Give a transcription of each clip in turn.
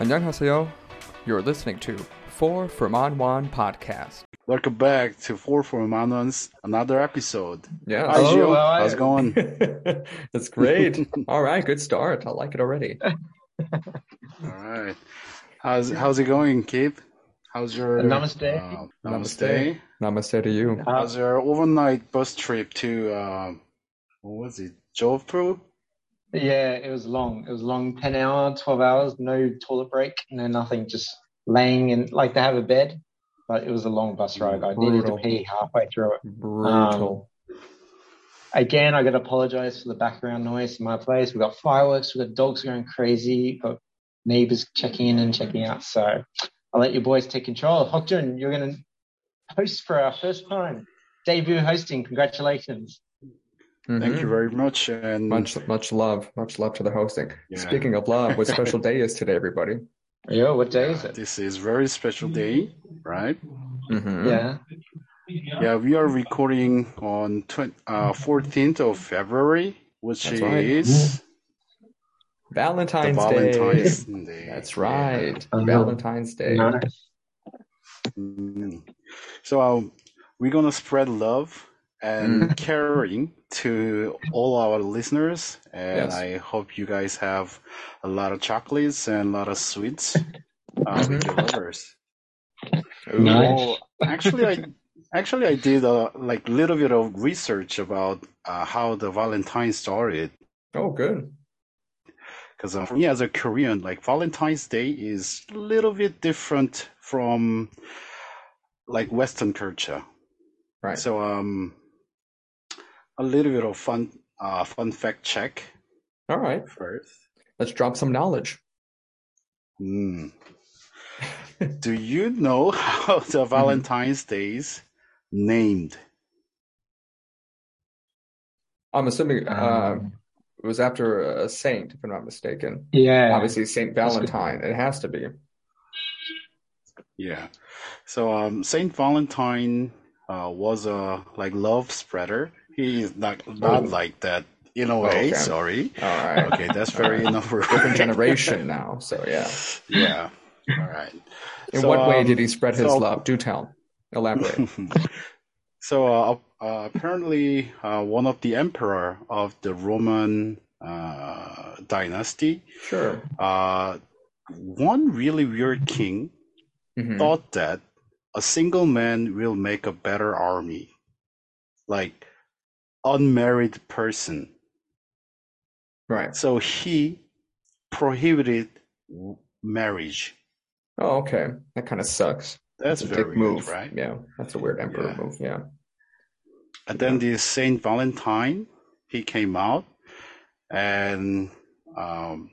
안녕하세요. You're listening to Four from Anwan podcast. Welcome back to Four from Anwan's another episode. Yeah. Hi, Hello, How's it going? That's great. All right, good start. I like it already. All right. How's how's it going, Keith? How's your namaste? Uh, namaste. Namaste to you. How's your overnight bus trip to uh, what was it? Jodhpur? Yeah, it was long. It was long, 10 hours, 12 hours, no toilet break, no nothing, just laying in, like they have a bed, but it was a long bus ride. I needed to pee halfway through it. Brutal. Um, again, I got to apologize for the background noise in my place. We've got fireworks, we've got dogs going crazy, got neighbors checking in and checking out. So I'll let you boys take control. Hokjun, you're going to host for our first time. Debut hosting. Congratulations. Thank Mhm. you very much. And Much, much love. Much love to the hosting. Yeah. Speaking of love, what special day is today, everybody? Yeah, what day is it? this is very special day, right? Mm-hmm. Yeah. Yeah, we are recording on twen- uh, 14th of February, which That's is the Valentine's, Valentine's Day. Day. That's right. Yeah. Valentine's Day. Nice. Mm. So um, we're gonna spread love and caring to all our listeners, and Yes. I hope you guys have a lot of chocolates and a lot of sweets uh, with your lovers. Nice. Oh, actually, I actually I did a like little bit of research about uh, how the Valentine started. Oh, good. Because uh, for me, as a Korean, like Valentine's Day is a little bit different from like Western culture. Right. So, um, a little bit of fun, uh, fun fact check All right. first. Let's drop some knowledge. Hmm. Do you know how Mm-hmm. the Valentine's Days named? I'm assuming uh, Um, it was after a saint, if I'm not mistaken. yeah. Obviously, Saint Valentine. It has to be. Yeah. So, um, Saint Valentine, uh, was a like love spreader. He's not not Oh. like that in a way. okay. Sorry. All right. Okay, that's very Different inappropriate. generation now. So, yeah. Yeah. All right. In So, what way um, did he spread his so- love? Do tell. Elaborate. So uh, uh, apparently, uh, one of the emperor of the Roman uh, dynasty, Sure. uh, one really weird king Mhm. thought that a single man will make a better army, like unmarried person. Right. So he prohibited marriage. Oh, okay. That kind of sucks. That's a very move. right? Yeah. That's a weird emperor Yeah. move. Yeah. And then this Saint Valentine, he came out, and um,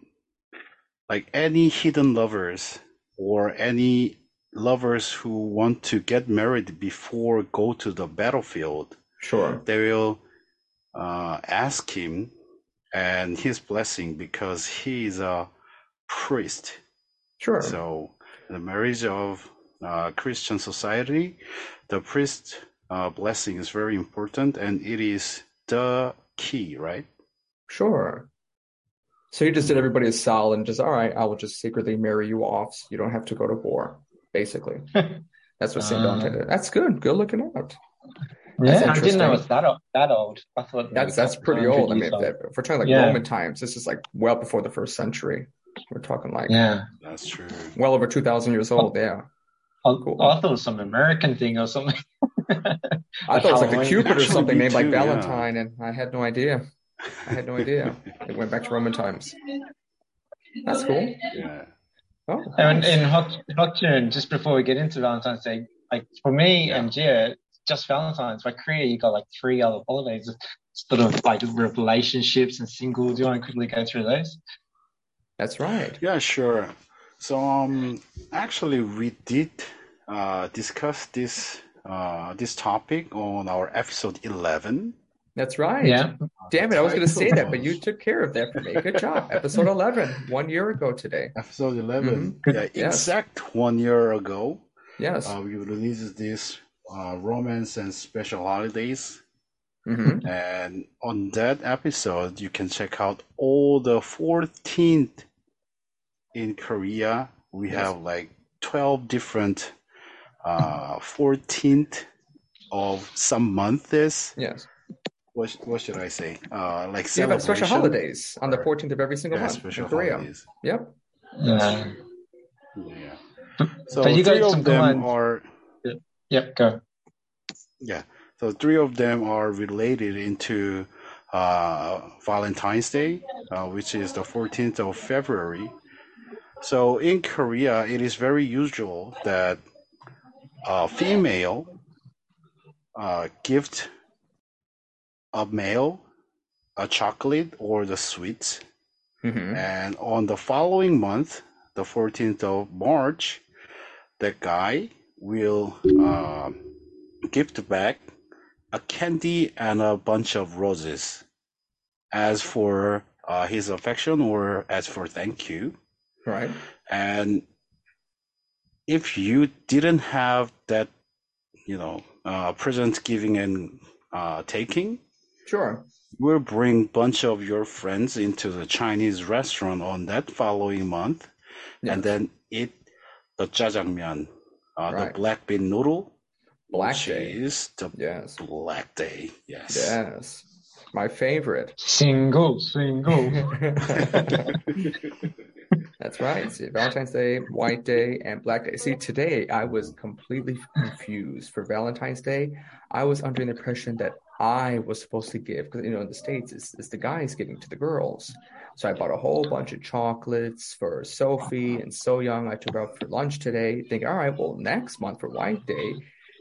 like any hidden lovers or any lovers who want to get married before go to the battlefield, Sure. they will uh, ask him and his blessing because he is a priest. Sure. So the marriage of uh, Christian society, the priest uh, blessing is very important, and it is the key, right? Sure. So you just did everybody a solid and just, all right, I will just secretly marry you off so you don't have to go to war, basically. That's what Saint Uh, Valentine did. That's good. Good looking out. Yeah, That's I didn't know interesting. it's that old. That old. I thought That's that's pretty old. I mean, years if, old. if we're talking like Yeah. Roman times, this is like well before the first century. We're talking like Yeah. That's true. well over 2,000 years old. Yeah. I, Cool. I thought it was some American thing or something. I thought it was like a Cupid or something me named like too, yeah. Valentine, and I had no idea. I had no idea. It went back to Roman times. That's cool. Yeah. Oh, And nice. in Hok- Hokkien, just before we get into Valentine's Day, like for me Yeah. and Gia, just Valentine's. By Korea, you got like three other holidays, sort of like relationships and singles. Do you want to quickly go through those? that's right. Yeah, sure. So, um, actually, we did uh, discuss this uh, this topic on our episode 11. That's right. Yeah. Damn it, I was going to say that, but you took care of that for me. Good job. Episode 11, one year ago today. Episode 11. Mhm. Yeah, Yes. exact one year ago, Yes. uh, we released this uh, romance and special holidays. hmm And on that episode, you can check out all the 14th in Korea, we Yes. have like 12 different uh 14th of some months. Yes. What what should I say? Uh like You have special holidays on the 14th of every single Yeah, month special in Korea. holidays. Yep. Yeah. Yeah. So But you got three some of them command- are Yep. Go. Yeah. So three of them are related into uh, Valentine's Day, uh, which is the 14th of February. So in Korea, it is very usual that a female uh, gift a male a chocolate or the sweets, hmm and on the following month, the 14th of March, the guy will uh, gift back a candy and a bunch of roses as for uh, his affection or as for thank you. Right. And if you didn't have that, you know, uh, present giving and uh, taking, Sure. we'll bring bunch of your friends into the Chinese restaurant on that following month, and then eat the jjajangmyeon, uh, Right. the black bean noodle, Black which Day. is the Yes. black day. Yes. Yes. My favorite. Single, single. That's right. See, Valentine's Day, White Day, and Black Day. See, today I was completely confused. For Valentine's Day, I was under the impression that I was supposed to give, because you know, in the States, it's, it's the guys giving to the girls. So I bought a whole bunch of chocolates for Sophie and So Young. I took her out for lunch today, thinking, all right, well, next month for White Day,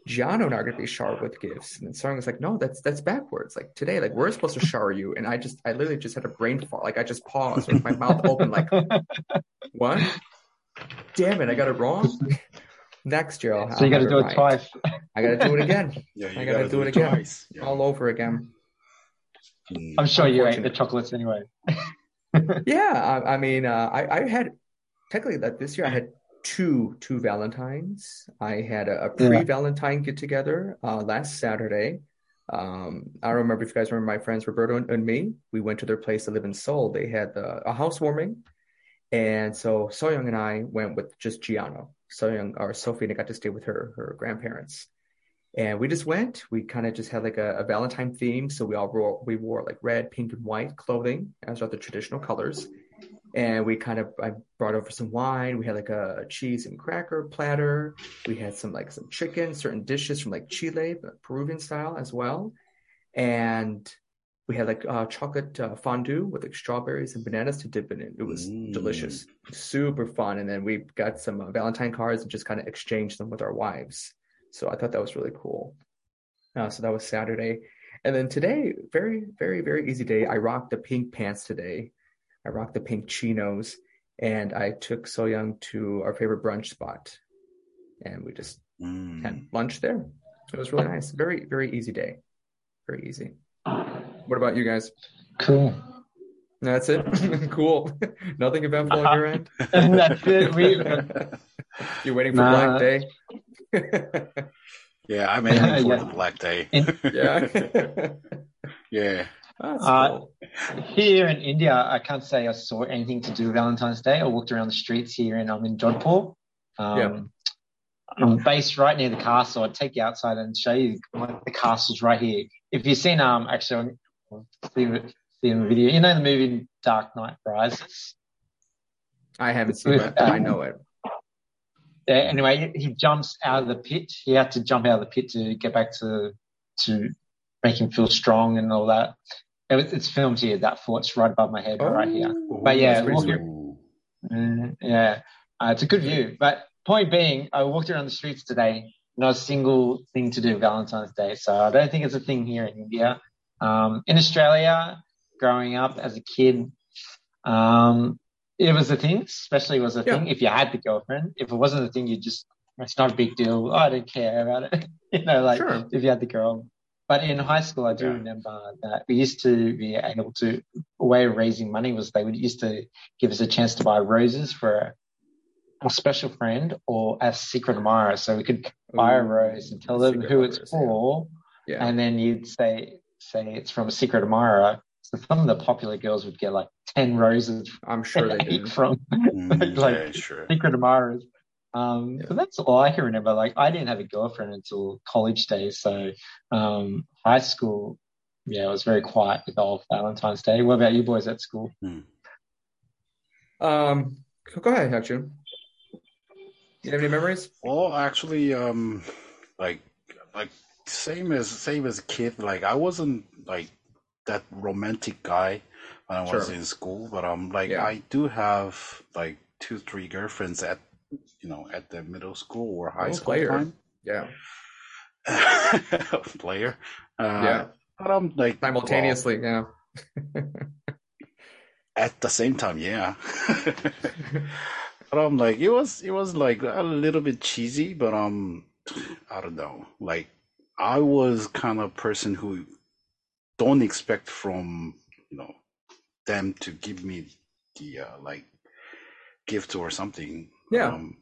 Gianno and I are gonna be showered with gifts. And then Song was like, no, that's that's backwards. Like today, like we're supposed to shower you. And I just I literally just had a brain fart. Like I just paused with my mouth open, like, what? Damn it, I got it wrong. Next year, I'll so you got to do it right. twice. I gotta do it again, Yeah, you I gotta do it again. Yeah. all over again. I'm sure you ate the chocolates anyway. Yeah, I, I mean, uh, I I had technically that this year I had two two Valentines. I had a, a pre-Valentine get together uh, last Saturday. Um, I don't remember if you guys remember my friends Roberto and, and me. We went to their place to live in Seoul. They had the, a housewarming, and so Soyoung and I went with just Gianno. Soyoung or Sophie and I got to stay with her her grandparents. And we just went. We kind of just had like a, a Valentine theme. So we all wore we wore like red, pink, and white clothing, as are the traditional colors. And we kind of I brought over some wine. We had like a cheese and cracker platter. We had some like some chicken, certain dishes from like Chile, but Peruvian style as well. And we had like uh, chocolate uh, fondue with like strawberries and bananas to dip in it. It was Mm. delicious, super fun. And then we got some uh, Valentine cards and just kind of exchanged them with our wives. So I thought that was really cool. Uh, so that was Saturday. And then today, very, very, very easy day. I rocked the pink pants today. I rocked the pink chinos. And I took So Young to our favorite brunch spot. And we just Mm. had lunch there. It was really nice. Very, very easy day. Very easy. What about you guys? Cool. That's it. cool. Nothing eventful on your end. And that's it. We, You're waiting for Nah. Black Day. Yeah, I'm aiming for Yeah. the black day. yeah. yeah. Uh, cool. Here in India, I can't say I saw anything to do with Valentine's Day. I walked around the streets here and I'm in Jodhpur. Um, Yeah. I'm based right near the castle. I'd take you outside and show you like, the castle's right here. If you've seen, um, actually, I'll see see in the video. You know the movie Dark Knight Rises? I haven't seen it, but I um, know it. Yeah, anyway, he jumps out of the pit. He had to jump out of the pit to get back to to make him feel strong and all that. It was, it's filmed here. That fort's right above my head, right here. Oh, But yeah, walking- Mm, yeah, uh, it's a good view. But point being, I walked around the streets today. Not a single thing to do Valentine's Day. So I don't think it's a thing here in India. Um, in Australia, growing up as a kid, um, it was a thing. Especially was a Yeah. thing if you had the girlfriend. If it wasn't a thing, you just it's not a big deal. Oh, I don't care about it. you know, like Sure. if you had the girl. But in high school, I do Yeah. remember that we used to be able to. A way of raising money was they would used to give us a chance to buy roses for a, special friend or a secret admirer. So we could buy a rose and tell them who it's for, Yeah. and then you'd say say it's from a secret admirer. So some of the popular girls would get like ten roses. I'm sure they did from Mm, like yeah, sure. Secret Admirers. Um, Yeah. but that's all I can remember. Like I didn't have a girlfriend until college days, so um, high school, yeah, it was very quiet with old Valentine's Day. What about you boys at school? Um, go ahead, Hyunjun. You have any memories? Well, actually, um, like, like same as same as a kid. Like, I wasn't like that romantic guy when I was Sure. in school, but um, like, Yeah. I do have like two, three girlfriends at you know at the middle school or high Oh, school player. time. Yeah, Player. Uh, Yeah. But I'm like simultaneously. Yeah. at the same time, yeah. But I'm like, it was it was like a little bit cheesy, but um, I don't know. Like, I was kind of person who don't expect from you know them to give me the uh, like gift or something. Yeah. Um,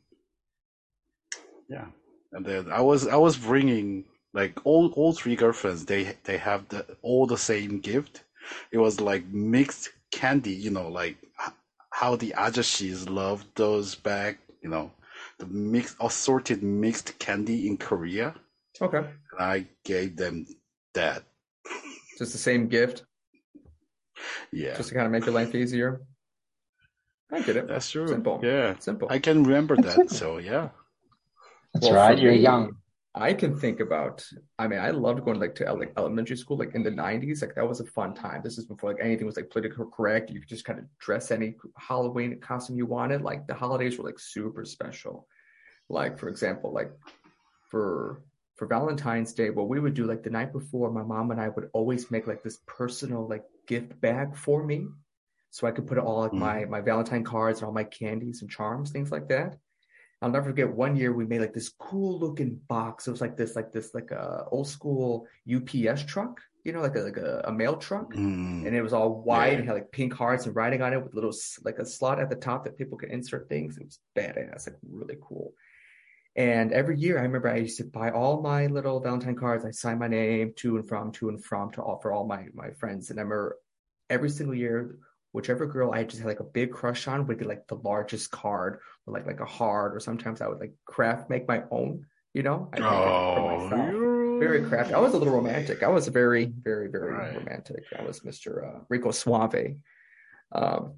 yeah, and then I was I was bringing like all all three girlfriends. They they have the all the same gift. It was like mixed candy, you know, like how the ajashis love those back, you know, the mixed assorted mixed candy in Korea. Okay. And I gave them that. Just the same gift, Yeah, just to kind of make your life easier. I get it. that's true. Simple. Yeah, Simple. I can remember that. So yeah. That's Well, right. You're me, young. I can think about. I mean, I loved going like to like elementary school, like in the '90s. Like that was a fun time. This is before like anything was like politically correct. You could just kind of dress any Halloween costume you wanted. Like the holidays were like super special. Like for example, like for for Valentine's Day, what we would do like the night before, my mom and I would always make like this personal like gift bag for me, so I could put all like Mm. my my Valentine cards and all my candies and charms, things like that. I'll never forget one year we made like this cool looking box. It was like this, like this, like a old school UPS truck, you know, like a like a, a mail truck, Mm, and it was all white Yeah. and had like pink hearts and writing on it with little like a slot at the top that people could insert things. It was badass, like really cool. And every year, I remember I used to buy all my little Valentine cards. I signed my name to and from, to and from, to all for all my my friends. And I remember every single year, whichever girl I just had like a big crush on would get like the largest card, or like like a heart, or sometimes I would like craft make my own. You know, I make it for Oh. Very crafty. I was a little romantic. I was very, very, very Right. romantic. I was Mr. Uh, Rico Suave. Um,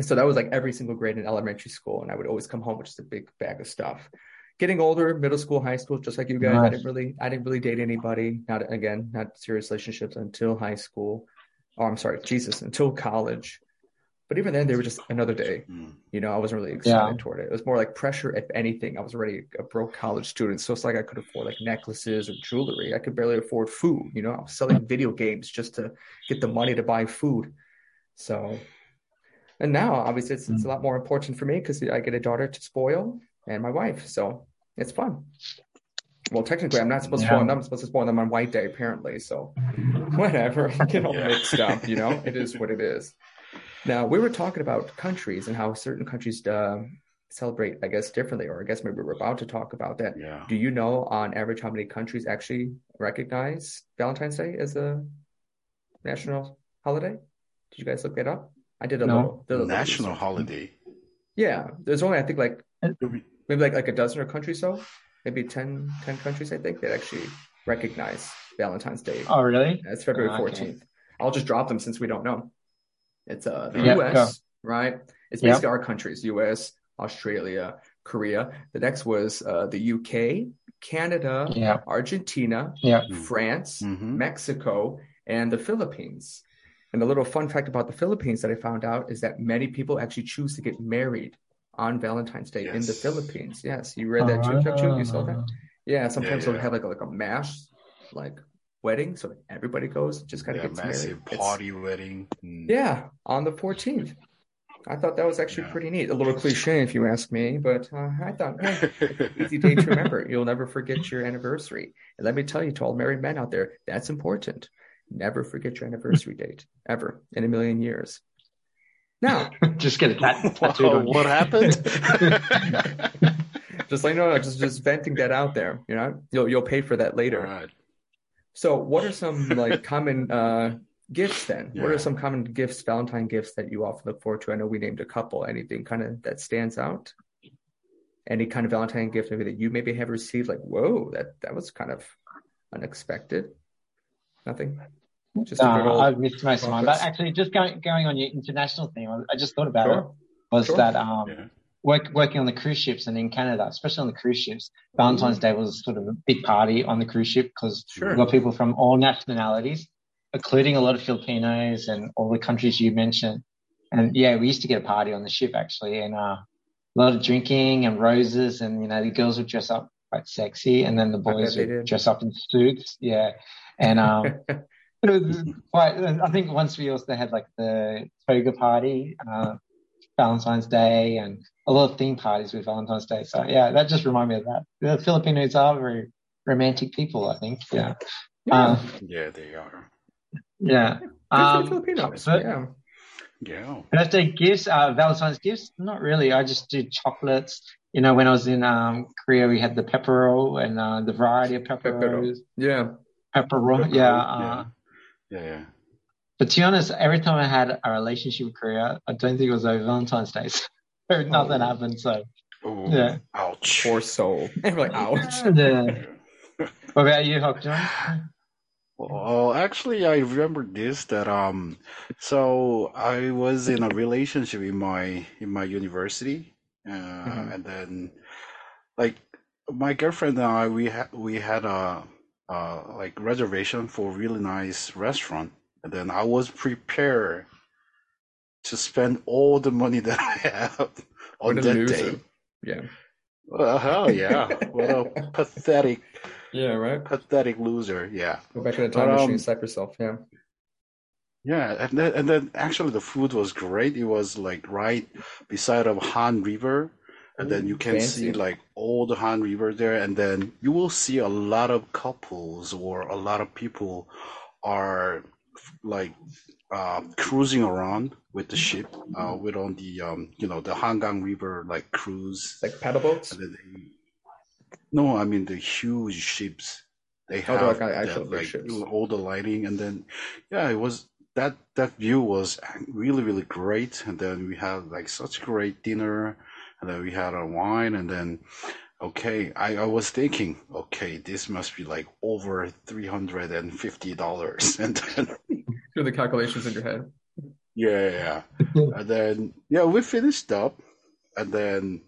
so that was like every single grade in elementary school, and I would always come home with just a big bag of stuff. Getting older, middle school, high school, just like you guys, I didn't really, I didn't really date anybody. Not again, not serious relationships until high school. Oh, I'm sorry, Jesus, until college. But even then, they were just another day. Mm. You know, I wasn't really excited Yeah. toward it. It was more like pressure, if anything. I was already a broke college student, so it's like I could afford like necklaces or jewelry. I could barely afford food. You know, I was selling video games just to get the money to buy food. So, and now obviously it's, it's a lot more important for me because I get a daughter to spoil and my wife, so it's fun. Well, technically, I'm not supposed to spoil them. I'm supposed to spoil them on White Day, apparently. So, whatever. Get all Yeah. mixed up. You know, it is what it is. Now, we were talking about countries and how certain countries uh, celebrate, I guess, differently, or I guess maybe we're about to talk about that. Yeah. Do you know, on average, how many countries actually recognize Valentine's Day as a national holiday? Did you guys look that up? I did a No. little. little National research. holiday. Yeah, there's only I think like maybe like like a dozen or countries so maybe 10, 10 countries I think that actually recognize Valentine's Day. Oh, really? It's February Oh, okay. 14th. I'll just drop them since we don't know. It's uh the Yeah, US, right? It's Yeah. basically our countries, US, Australia, Korea. The next was uh the UK, Canada, Yeah. Argentina, Yeah. France, Mhm. Mexico, and the Philippines. And the little fun fact about the Philippines that I found out is that many people actually choose to get married on Valentine's Day in the Philippines. Yes, you read that too, Chuck You saw that? Ah. Yeah, sometimes yeah. they'll have like a, like a mash like wedding, so everybody goes, just kind of Yeah, gets massive married. It's- party wedding. Mm. yeah, on the 14th. I thought that was actually Yeah. pretty neat. A little cliche, if you ask me, but uh, I thought, hey, easy day to remember. You'll never forget your anniversary. And let me tell you, to all married men out there, that's important. Never forget your anniversary date, ever, in a million years. Now, Just get it tat- tattooed Whoa, on what happened? just like no, just just venting that out there. You know, you'll you'll pay for that later. Alright. So, what are some like common uh, gifts then. What are some common gifts, Valentine gifts that you often look forward to? I know we named a couple. Anything kind of that stands out? Any kind of Valentine gift maybe that you maybe have received? Like, whoa, that that was kind of unexpected. Nothing. Just Uh, I've missed most of mine, but actually, just going going on your international theme, I- just thought about it. Was Sure. that um, Yeah. work, working on the cruise ships and in Canada, especially on the cruise ships, Valentine's Day was sort of a big party on the cruise ship because Sure. we've got people from all nationalities, including a lot of Filipinos and all the countries you mentioned. And yeah, we used to get a party on the ship actually, and uh, a lot of drinking and roses, and you know the girls would dress up quite sexy, and then the boys would dress up in suits. Yeah, and um, it was quite. I think once we also had like the toga party, uh, Valentine's Day, and a lot of theme parties with Valentine's Day. So yeah, that just reminded me of that. The Filipinos are very romantic people, I think. Yeah, Yeah. Uh, Yeah, they are. yeah. Good for Um, Filipinos. but- yeah. Yeah. Birthday gifts, uh, Valentine's gifts? Not really. I just do chocolates. You know, when I was in um, Korea, we had the pepper roll and uh, the variety of pepper Peperos. Yeah. Pepero, yeah. Uh, Yeah, yeah. But to be honest, every time I had a relationship with Korea, I don't think it was over Valentine's Day. So nothing Oh. happened. So Oh, Yeah. ouch. Poor soul. And like, ouch. Yeah. what about you, Hok John? Well, actually, I remember this that um, so I was in a relationship in my in my university, uh, Mhm. and then like my girlfriend and I we had we had a uh like reservation for a really nice restaurant, and then I was prepared to spend all the money that I have on that loser. day. Yeah. Well, hell yeah! What a pathetic, Yeah, right? pathetic loser. Yeah. Go back in the time But, machine, um, slap yourself. Yeah. Yeah, and then and then actually the food was great. It was like right beside of Han River, and then you can see like all the Han River there, and then you will see a lot of couples or a lot of people are like uh, cruising around with the ship, uh, with on the um, you know, the Hangang River like cruise. Like paddle boats? They, no, I mean the huge ships. They Oh, have like the, like ships. all the lighting, and then yeah, it was that that view was really really great. And then we had like such great dinner, and then we had a wine, and then okay, I I was thinking, okay, this must be like over three hundred and fifty dollars, and then Do the calculations in your head. yeah, yeah, yeah. and then yeah, we finished up, and then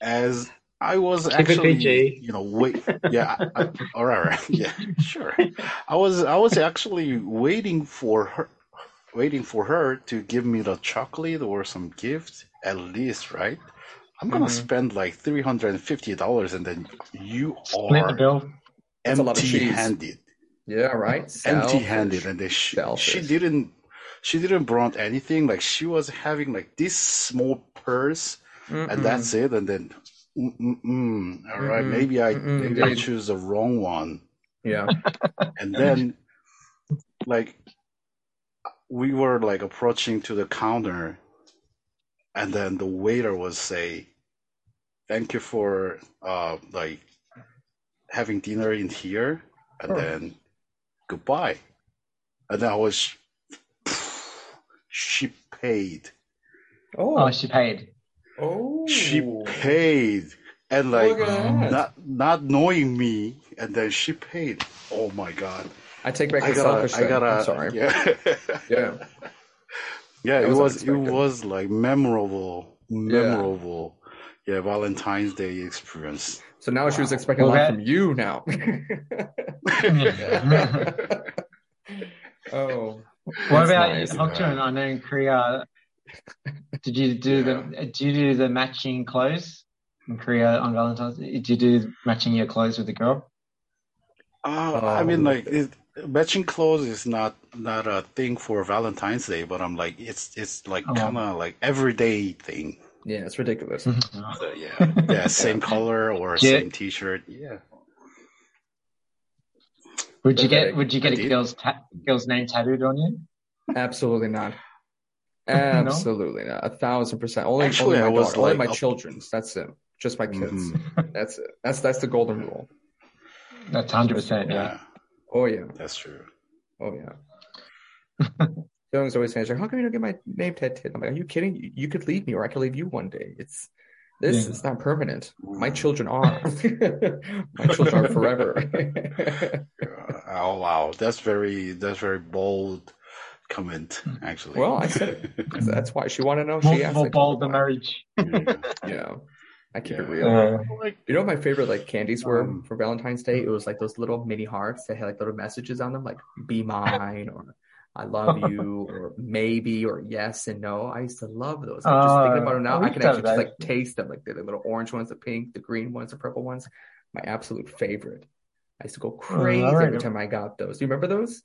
as I was actually, PG. you know, wait, yeah, I, I, all right, all right, yeah, sure. I was, I was actually waiting for her, waiting for her to give me the chocolate or some gift at least, right? I'm gonna Mhm. spend like three hundred and fifty dollars, and then you Split the are bill. That's a lot of cheese. empty-handed Yeah, right? empty-handed and they she, she didn't she didn't brought anything like she was having like this small purse Mm-mm. and that's it and then mm, mm, mm, all right maybe i Mm-mm, maybe i choose the wrong one Yeah. and then like we were like approaching to the counter and then the waiter was say thank you for uh like having dinner in here and Oh. then goodbye and then i was she paid Oh. Oh, she paid. Oh. she paid and like Look at that. not not knowing me and then she paid oh my god I take back I the gotta, selfish I thing. gotta, I'm sorry. yeah, Yeah. Yeah. It was was, it was like memorable, memorable, yeah, Valentine's Day experience. So now she was expecting a lot from you now. oh. What about nice. you, Hokjun? I know in Korea, did you do the do you do the matching clothes in Korea on Valentine's? Day? Did you do matching your clothes with the girl? Uh, I mean, Oh. like it, matching clothes is not not a thing for Valentine's Day, but I'm like, it's it's like Oh. kind of like everyday thing. Yeah, it's ridiculous. So, yeah, yeah, same color or Yeah. same T-shirt. Yeah. Would you get Would you get I a did. girl's ta- girl's name tattooed on you? Absolutely not. Absolutely not. A thousand percent. Only, Actually, only my I was daughter, only my up- children's. That's it. Just my kids. Mhm. That's it. That's that's the golden rule. That's hundred percent. Yeah. Yeah, Oh yeah. that's true. Oh yeah. Young's always saying, "How come you don't get my name tattooed?" I'm like, "Are you kidding? You, you could leave me, or I could leave you one day. It's this Yeah. is not permanent. My mm. children are. my children are forever." Oh wow, that's very that's very bold comment actually. well, I said it. That's why she wanted to know. She More, asked. more I told bold her than marriage. yeah. Yeah, I keep it real. Uh, Like, You know what my favorite like candies were Um, for Valentine's Day? It was like those little mini hearts that had like little messages on them, like "Be mine" or "I love you" or "Maybe" or "Yes" and "No." I used to love those. I'm just thinking about Oh, them now, I can used to have actually just those. like taste them, like the little orange ones, the pink, the green ones, the purple ones. My absolute favorite. I used to go crazy I every time I got those. Do you remember those?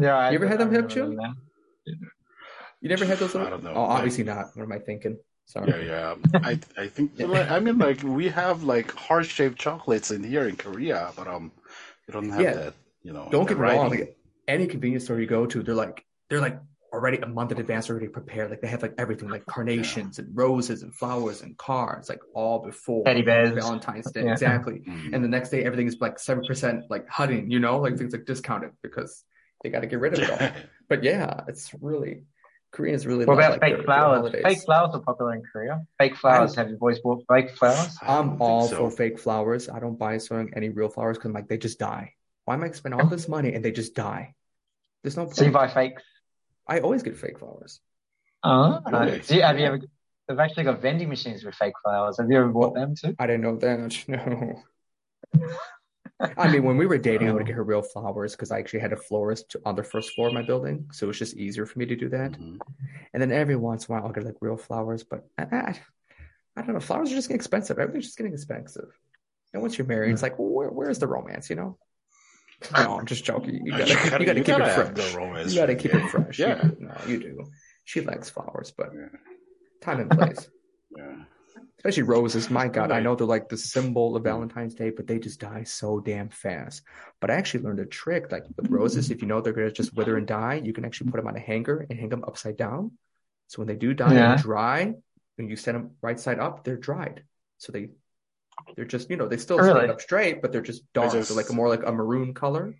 yeah, I, You ever had them, I remember Hip Chew? You never had those? I don't know, Oh, obviously not. What am I thinking? Sorry. yeah, yeah. I I think like, I mean like we have like heart shaped chocolates in here in Korea, but um, you don't have Yeah. that. You know, Don't get me wrong. Like, any convenience store you go to, they're like they're like already a month in advance already prepared. Like they have like everything, like carnations and roses and flowers and cards, like all before Teddy bears. Valentine's Day. Yeah. Exactly. Mm. And the next day everything is like seven percent like hudding, you know, like things like discounted because they got to get rid of it all. But yeah, it's really Koreans really What about like fake their, their flowers? holidays. Fake flowers are popular in Korea. Fake flowers. Have you boys bought fake flowers? I don't I'm all so. for fake flowers. I don't buy sewing any real flowers because like they just die. Why am I spend all this money and they just die? There's no So you buy fakes? I always get fake flowers. Oh, Really? Do you, have you ever? They've actually got vending machines with fake flowers. Have you ever bought oh, them too? I didn't know that. No. I mean, when we were dating, I would get her real flowers because I actually had a florist on the first floor of my building, so it was just easier for me to do that. Mhm. And then every once in a while, I'll get like real flowers, but I, I, I don't know. Flowers are just getting expensive. Everything's just getting expensive. And once you're married, it's like, well, where, where's the romance? You know? No, I'm just joking. You gotta, you gotta, keep it have fresh. the romance, You gotta keep yeah. it fresh. Yeah. You- no, you do. She likes flowers, but Yeah. time and place. Yeah. Especially roses. My God, I know they're like the symbol of Valentine's Day, but they just die so damn fast. But I actually learned a trick, like with roses, if you know they're gonna just wither and die, you can actually put them on a hanger and hang them upside down. So when they do die Yeah. and dry, when you set them right side up, they're dried. So they they're just you know they still Really? stand up straight, but they're just dark. just- So like a more like a maroon color.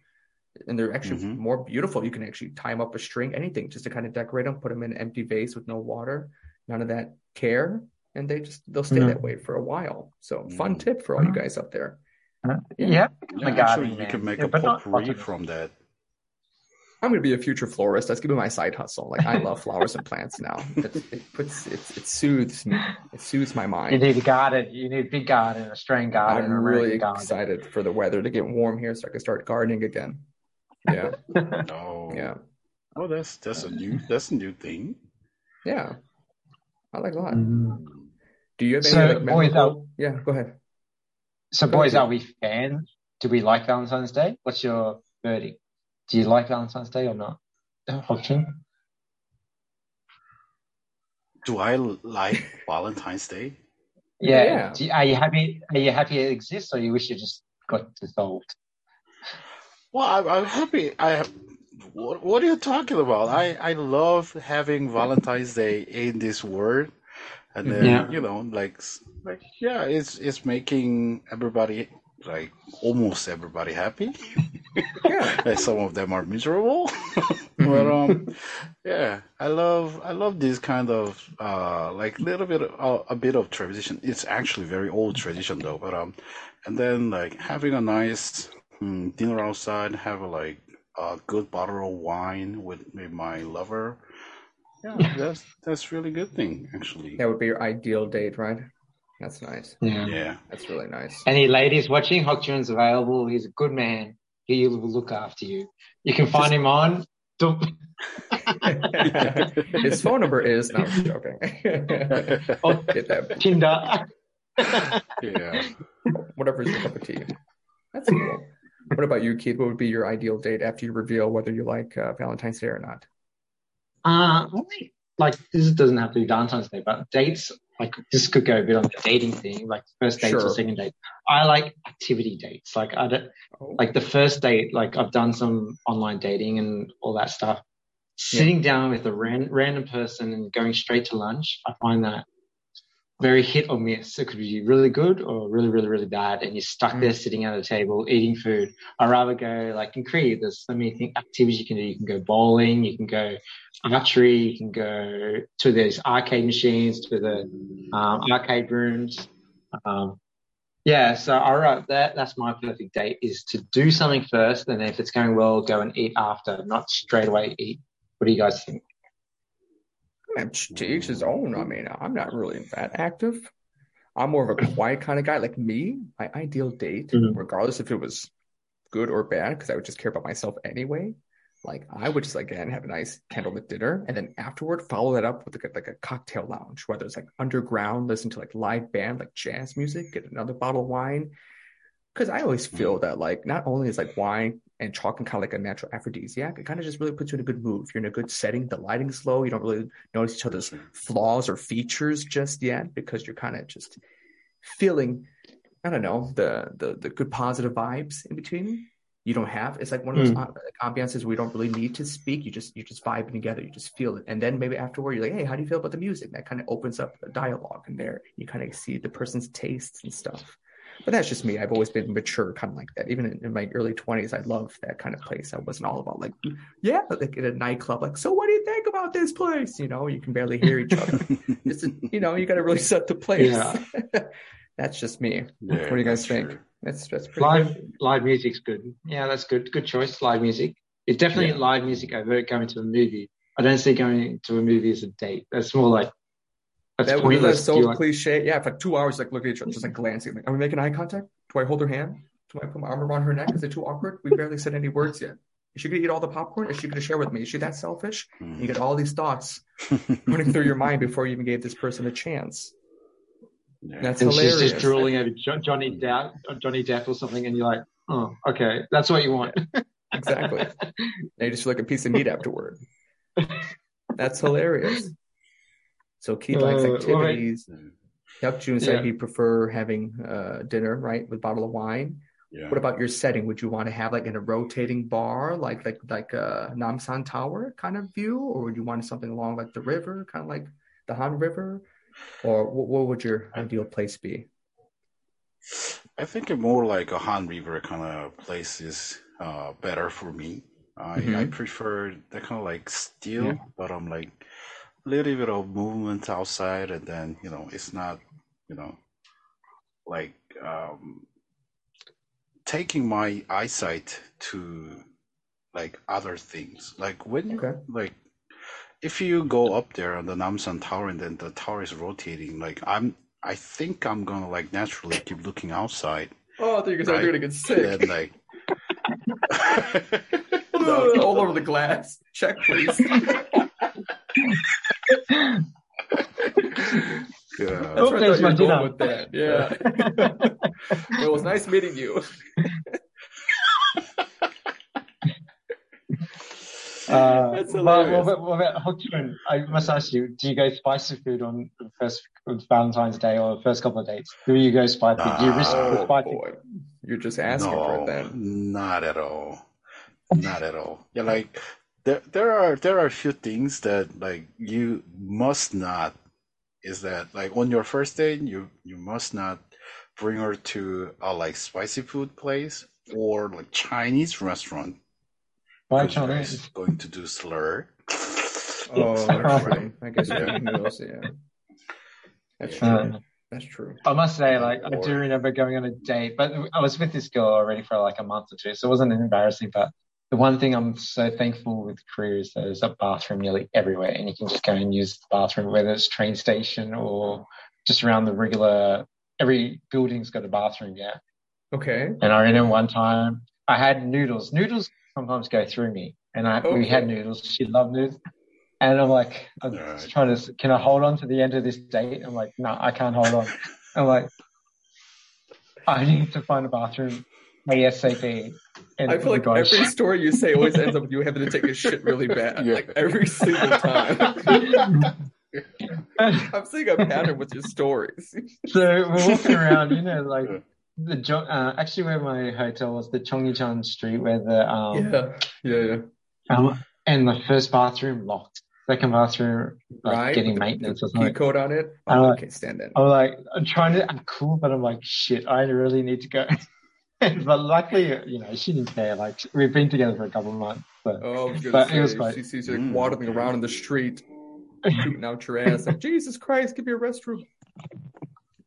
And they're actually Mhm. more beautiful. You can actually tie them up a string, anything, just to kind of decorate them. Put them in an empty vase with no water, none of that care, and they just they'll stay Mhm. that way for a while. So fun Mm. tip for all you guys up there. Yeah. Yeah, The actually, gardening you can make Yeah, a but not potpourri from that. I'm gonna be a future florist. That's gonna be my side hustle. Like I love flowers and plants now. It, it puts it, it soothes me. It soothes my mind. You need a garden. You need a big garden, a Australian garden, I'm really American garden. excited for the weather to get warm here, so I can start gardening again. Yeah, Oh, yeah, Oh, that's that's a new that's a new thing. yeah. I like a lot. Mm. Do you have any So, like boys, memorable? Yeah, go ahead. So, Go boys, ahead. are we fans? Do we like Valentine's Day? What's your verdict? Do you like Valentine's Day or not? Hopchin? Do I like Valentine's Day? Yeah. Yeah. Do you- are you happy? Are you happy it exists, or you wish it just got dissolved? Well, I, I'm happy. I what what are you talking about? I I love having Valentine's Day in this world, and then Yeah. you know, like like yeah, it's it's making everybody like almost everybody happy. Yeah. Like, Some of them are miserable, but um, yeah, I love I love this kind of uh like little bit of, uh, a bit of tradition. It's actually very old tradition though, but um, and then like having a nice mm, dinner outside, have a like a good bottle of wine with, with my lover. Yeah, that's that's really good thing actually. That would be your ideal date, right? That's nice. Yeah. Yeah. That's really nice. Any ladies watching? Hokchun's available. He's a good man. He will look after you. You can find him on. His phone number is no, I'm joking. Oh, Get that Tinder. Yeah. whatever's your cup of tea. That's cool. What about you, Keith? What would be your ideal date after you reveal whether you like uh, Valentine's Day or not? Uh, like this doesn't have to be Valentine's Day, but dates like this could go a bit on the dating thing, like first date Sure. or second date. I like activity dates. Like I don't Oh, like the first date. Like I've done some online dating and all that stuff. Sitting down with a ran, random person and going straight to lunch, I find that very hit or miss. It could be really good or really, really, really bad, and you're stuck Mm. there sitting at a table eating food. I'd rather go like in Korea. There's so many thing, activities you can do. You can go bowling, you can go archery, you can go to those arcade machines, to the um, arcade rooms. Um, yeah, so all right, that that's my perfect date is to do something first, and if it's going well, go and eat after, not straight away eat. What do you guys think? To each his own. I mean, I'm not really that active. I'm more of a quiet kind of guy. Like me, my ideal date, Mhm. regardless if it was good or bad, because I would just care about myself anyway. Like I would just again have a nice candlelit dinner, and then afterward follow that up with like a, like a cocktail lounge, whether it's like underground, listen to like live band, like jazz music, get another bottle of wine. Because I always feel that like not only is like wine and chocolate kind of like a natural aphrodisiac, it kind of just really puts you in a good mood. If you're in a good setting, the lighting's low, you don't really notice each other's flaws or features just yet because you're kind of just feeling, I don't know, the the the good positive vibes in between. You don't have it's like one of those Mm. uh, like, ambiances where you don't really need to speak. You just you just vibing together. You just feel it, and then maybe afterward you're like, hey, how do you feel about the music? That kind of opens up a dialogue in there. You kind of see the person's tastes and stuff. But that's just me. I've always been mature, kind of like that. Even in, in my early twenties, I loved that kind of place. I wasn't all about like, yeah, like in a nightclub. Like, so what do you think about this place? You know, you can barely hear each other. It's a, you know, you got to really set the place. Yeah. that's just me. Yeah, what do you guys think? true. That's that's pretty Live good. live music's good. Yeah, that's good. Good choice. Live music. It's definitely Yeah. live music over going to a movie. I don't see going to a movie as a date. That's more like that's That, pointless. that's so Do you like- cliche. Yeah, for like two hours, like looking at each other, just like glancing. Like, are we making eye contact? Do I hold her hand? Do I put my arm around her neck? Is it too awkward? We barely said any words yet. Is she gonna eat all the popcorn? Is she gonna share with me? Is she that selfish? You get all these thoughts running through your mind before you even gave this person a chance. Yeah. That's and she's hilarious. just drooling over Johnny Depp, Johnny Depp or something, and you're like, oh, okay, that's what you want. Exactly. And you just feel like a piece of meat afterward. That's hilarious. So Keith likes Uh, well, activities. Yep, June said Yeah. he'd prefer having uh, dinner, right, with a bottle of wine. Yeah. What about your setting? Would you want to have like in a rotating bar, like like like a Namsan Tower kind of view, or would you want something along like the river, kind of like the Han River, or what, what would your ideal place be? I think a more like a Han River kind of place is uh, better for me. I, I Mhm. prefer that kind of like still, Yeah. but I'm like a little bit of movement outside, and then you know it's not you know like um, taking my eyesight to like other things. Like when you Okay. like if you go up there on the Namsan Tower and then the tower is rotating, like I'm I think I'm gonna like naturally keep looking outside. Oh, I thought you guys Right. were gonna get sick. And like no, All over the glass. Check, please. yeah. That's where I there's thought you my were going with that. Yeah. it was nice meeting you. Uh, That's what, what, hilarious. about- what about Hokkien? I must ask you, do you go spicy food on the first on Valentine's Day or the first couple of dates? Do you go spicy? do you risk Nah. the Oh spicy? boy, you're just asking for No, it then. not at all. Not at all. Yeah, like there there are there are a few things that like you must not is that like on your first date you you must not bring her to a like spicy food place or like Chinese restaurant Why because Chinese? guys going to do slur. Oh, that's true. I guess Yeah. yeah. yeah. That's Yeah. true. Uh, That's true. I must say, like, I do remember going on a date, but I was with this girl already for like a month or two, so it wasn't embarrassing. But the one thing I'm so thankful with Korea is there's a bathroom nearly everywhere, and you can just go and use the bathroom, whether it's train station or just around the regular. Every building's got a bathroom, yeah. Okay. And I remember one time I had noodles. Noodles sometimes go through me, and I we had noodles. She loved noodles. And I'm like, I'm Alright. trying to, can I hold on to the end of this date? I'm like, no, I can't hold on. I'm like, I need to find a bathroom ASAP. And I feel like gosh. every story you say always ends up with you having to take a shit really bad. Yeah. Like every single time. I'm seeing a pattern with your stories. so we're walking around, you know, like the Jo- uh, actually where my hotel was, the Cheonggyecheon Street, where the um, Yeah. Yeah, yeah. um and the first bathroom locked. second bathroom, like right? getting the- maintenance the or something. code on it. I'm Oh, I like- can't stand that. I'm like, I'm trying to, I'm cool, but I'm like, shit, I really need to go. but luckily, you know, she didn't care. Like, we've been together for a couple of months. So. Oh, I was gonna But say, it was quite- she sees you like, Mm. waddling around in the street, shooting out your ass. Like, Jesus Christ, give me a restroom.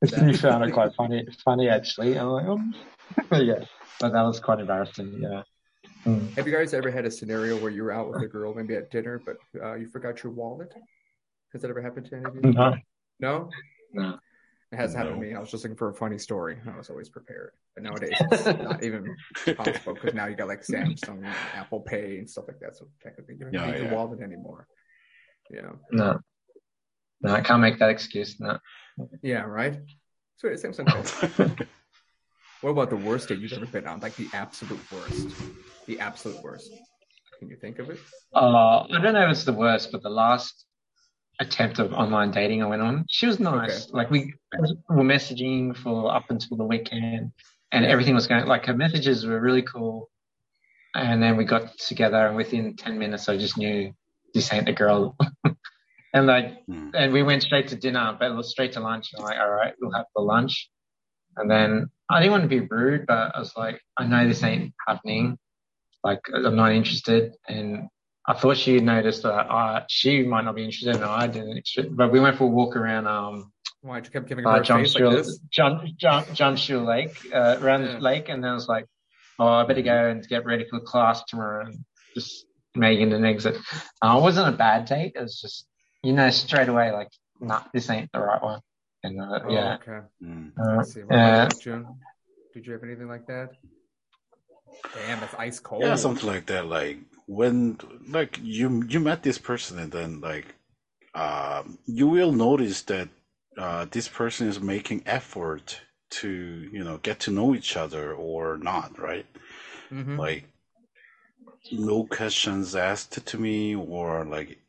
you found it quite funny, funny actually. I'm like, um, yeah, but that was quite embarrassing. Yeah. Mm. Have you guys ever had a scenario where you were out with a girl, maybe at dinner, but uh, you forgot your wallet? Has that ever happened to any of you? No, No? no. It hasn't happened to me. I was just looking for a funny story. I was always prepared. But nowadays, it's not even possible because now you got like Samsung, and Apple Pay, and stuff like that. So technically, you don't Yeah, need your yeah. wallet anymore. Yeah. No. No, I can't make that excuse. No. Yeah, right? So it's Samsung Pay. What about the worst date you've ever been on? Like the absolute worst. The absolute worst. Can you think of it? Uh, I don't know if it's the worst, but the last attempt of online dating I went on, she was nice. Like we were messaging for up until the weekend and everything was going, like her messages were really cool. And then we got together and within 10 minutes, I just knew this ain't the girl. and like, Hmm. and we went straight to dinner, but it was straight to lunch. And I'm like, all right, we'll have the lunch. And then I didn't want to be rude, but I was like, I know this ain't happening. Like, I'm not interested. And I thought she had noticed that uh, she might not be interested and I didn't. But we went for a walk around um, Why you kept giving her uh, a John face like Shule, this? John, John, John Shule Lake, uh, around Yeah. the lake. And then I was like, oh, I better go and get ready for class tomorrow and just making an exit. Uh, it wasn't a bad date. It was just, you know, straight away, like, nah, this ain't the right one. And uh, Oh, yeah. okay. Uh, see. What uh, June? Did you have anything like that? Damn, it's ice cold. Yeah, something like that. Like when, like you you met this person, and then like, um, you will notice that uh, this person is making effort to you know get to know each other or not, right? Mhm. Like no questions asked to me, or like,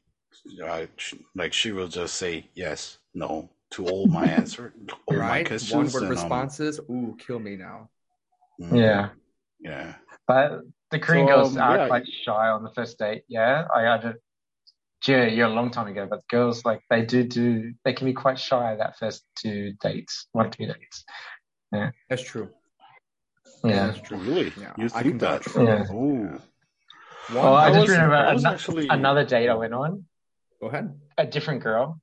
uh, sh- like she will just say yes, no to all my answer, all my questions. One word and, um, responses. Ooh, kill me now. yeah. yeah. But the Korean So, girls um, are yeah. quite shy on the first date. Yeah, I had a, yeah, you're a long time ago. But girls like they do do they can be quite shy that first two dates, one two dates. Yeah, that's true. Yeah. That's true. Really? Yeah, You I think can that? Yeah. that. Oh. Well, I I just was- remember I was ano- actually- another date I went on. go ahead. A different girl.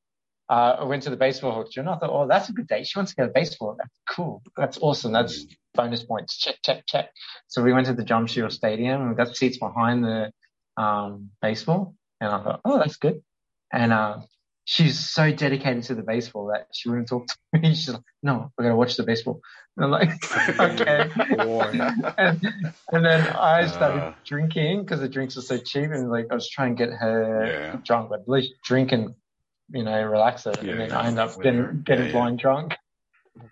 Uh, I went to the baseball auction. I thought, oh, that's a good date. She wants to go to baseball. That's cool. That's awesome. That's bonus points. Check, check, check. So we went to the Jamsil Stadium and we got seats behind the um, baseball. And I thought, oh, that's good. And uh, she's so dedicated to the baseball that she wouldn't talk to me. She's like, no, we're going to watch the baseball. And I'm like, okay. And, and then I started Uh. drinking because the drinks were so cheap. And like, I was trying to get her Yeah. drunk, but at least drink and, you know, relax her. Yeah, and then I end up getting, her. getting yeah. blind drunk.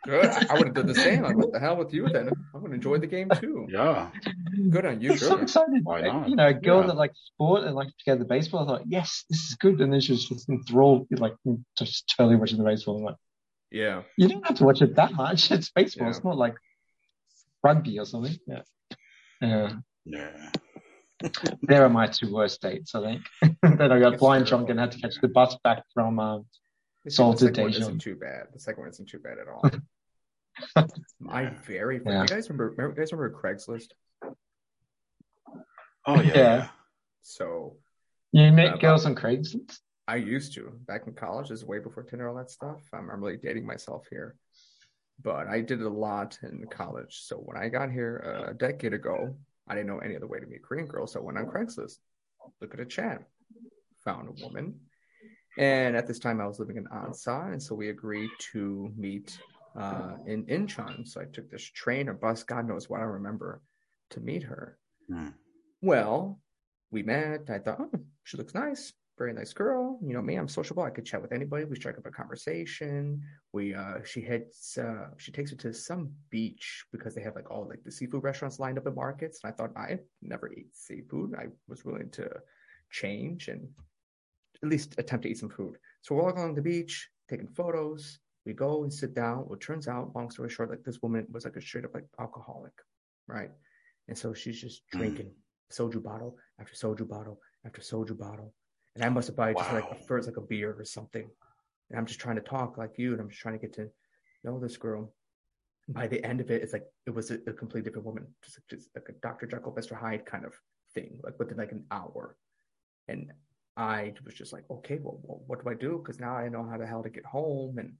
Good. I, I would have done the same. Like, what the hell with you then? I would enjoy the game too. Yeah. Good on you. I'm so excited. Why Like, not? You know, a girl Yeah. that likes sport and likes to go to the baseball. I thought, yes, this is good. And then she was just enthralled, like just totally watching the baseball. I'm like, Yeah. you don't have to watch it that much. It's baseball. Yeah. It's not like rugby or something. Yeah. Yeah. Yeah. There are my two worst dates, I think. then I got It's blind terrible. drunk and had to catch the bus back from um, The Salted second one isn't too bad. The second one isn't too bad at all. My Yeah. very Yeah. you guys remember, remember you guys remember Craigslist? Oh yeah. Yeah. yeah. So You met Uh, girls on Craigslist? I used to back in college. This is way before Tinder, all that stuff. I'm, I'm really dating myself here, but I did it a lot in college. So when I got here uh, a decade ago, I didn't know any other way to meet Korean girls. So I went on Craigslist, look at a chat, found a woman, and at this time I was living in Ansan, and so we agreed to meet uh, in Incheon. So I took this train or bus, God knows what I remember, to meet her. Hmm. Well, we met. I thought, oh, she looks nice. Very nice girl. You know me, I'm sociable. I could chat with anybody. We strike up a conversation. We uh she heads uh she takes her to some beach because they have like all like the seafood restaurants lined up at markets. And I thought I never eat seafood. I was willing to change and at least attempt to eat some food. So we're walking along the beach, taking photos. We go and sit down. Well, it turns out, long story short, like this woman was like a straight up like alcoholic, right? And so she's just Mm. drinking soju bottle after soju bottle after soju bottle. and I must have probably just Wow. like first like a beer or something. And I'm just trying to talk like you, and I'm just trying to get to know this girl. By the end of it, it's like it was a, a completely different woman, just just like a Dr. Jekyll, Mr. Hyde kind of thing, like within like an hour. And I was just like, okay, well, well what do I do? Because now I know how the hell to get home, and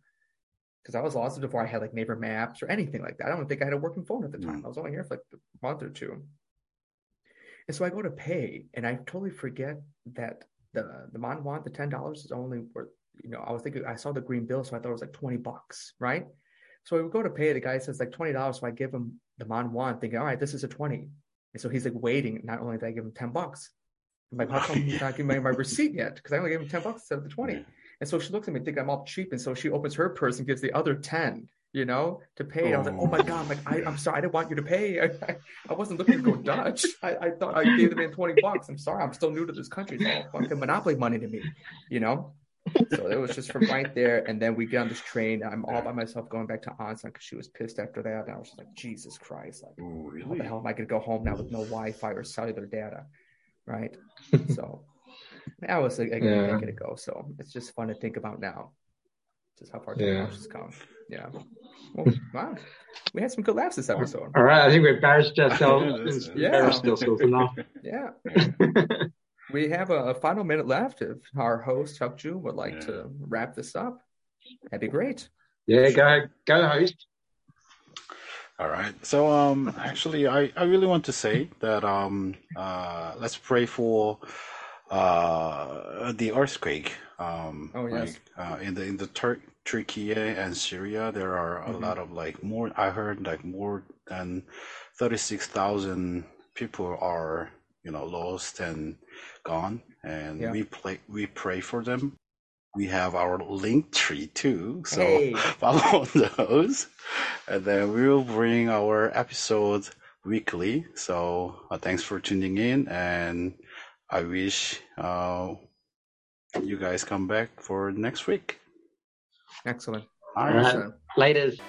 because I was lost before I had like Naver maps or anything like that. I don't think I had a working phone at the time. Mm. I was only here for like a month or two. And so I go to pay, and I totally forget that the the man won the ten dollars is only worth. You know, I was thinking I saw the green bill, so I thought it was like twenty bucks, right? So we go to pay. The guy says like twenty dollars, so I give him the man won, thinking, all right, this is a twenty. And so he's like waiting. Not only did I give him ten bucks, I'm like, how come he's not giving me my receipt yet? Because I only gave him ten bucks instead of the twenty. Yeah. And so she looks at me, and think I'm all cheap, and so she opens her purse and gives the other ten, you know, to pay. And I was like, oh my oh. god, I'm like I, I'm sorry, I didn't want you to pay. I, I, wasn't looking to go Dutch. I, I thought I gave the man twenty bucks. I'm sorry, I'm still new to this country. It's all fucking monopoly money to me, you know. So it was just from right there, and then we get on this train. I'm all by myself going back to Ansan because she was pissed after that. And I was just like, Jesus Christ, like Oh, how the hell am I going to go home now with no Wi-Fi or cellular data, right? so that was like, like a Yeah. decade ago. So it's just fun to think about now, just how far Yeah. technology's come. Yeah. Well, wow, we had some good laughs this episode. All right, I think we've embarrassed ourselves. Yeah. embarrassed ourselves enough. Yeah. We have a, a final minute left. If our host Chuck Ju would like Yeah. to wrap this up, that'd be great. yeah, go, go, host. All right. So um actually I, I really want to say that um uh let's pray for uh the earthquake. Um Oh, yes. like uh in the in the Tur- Turkey and Syria there are a Mhm. lot of like more I heard like more than 36,000 people are you know lost and gone and Yeah. we play we pray for them. We have our link tree too. So Hey. follow those and then we will bring our episodes weekly so uh, thanks for tuning in and i wish uh, you guys come back for next week Excellent. all All right right. Excellent. Laters.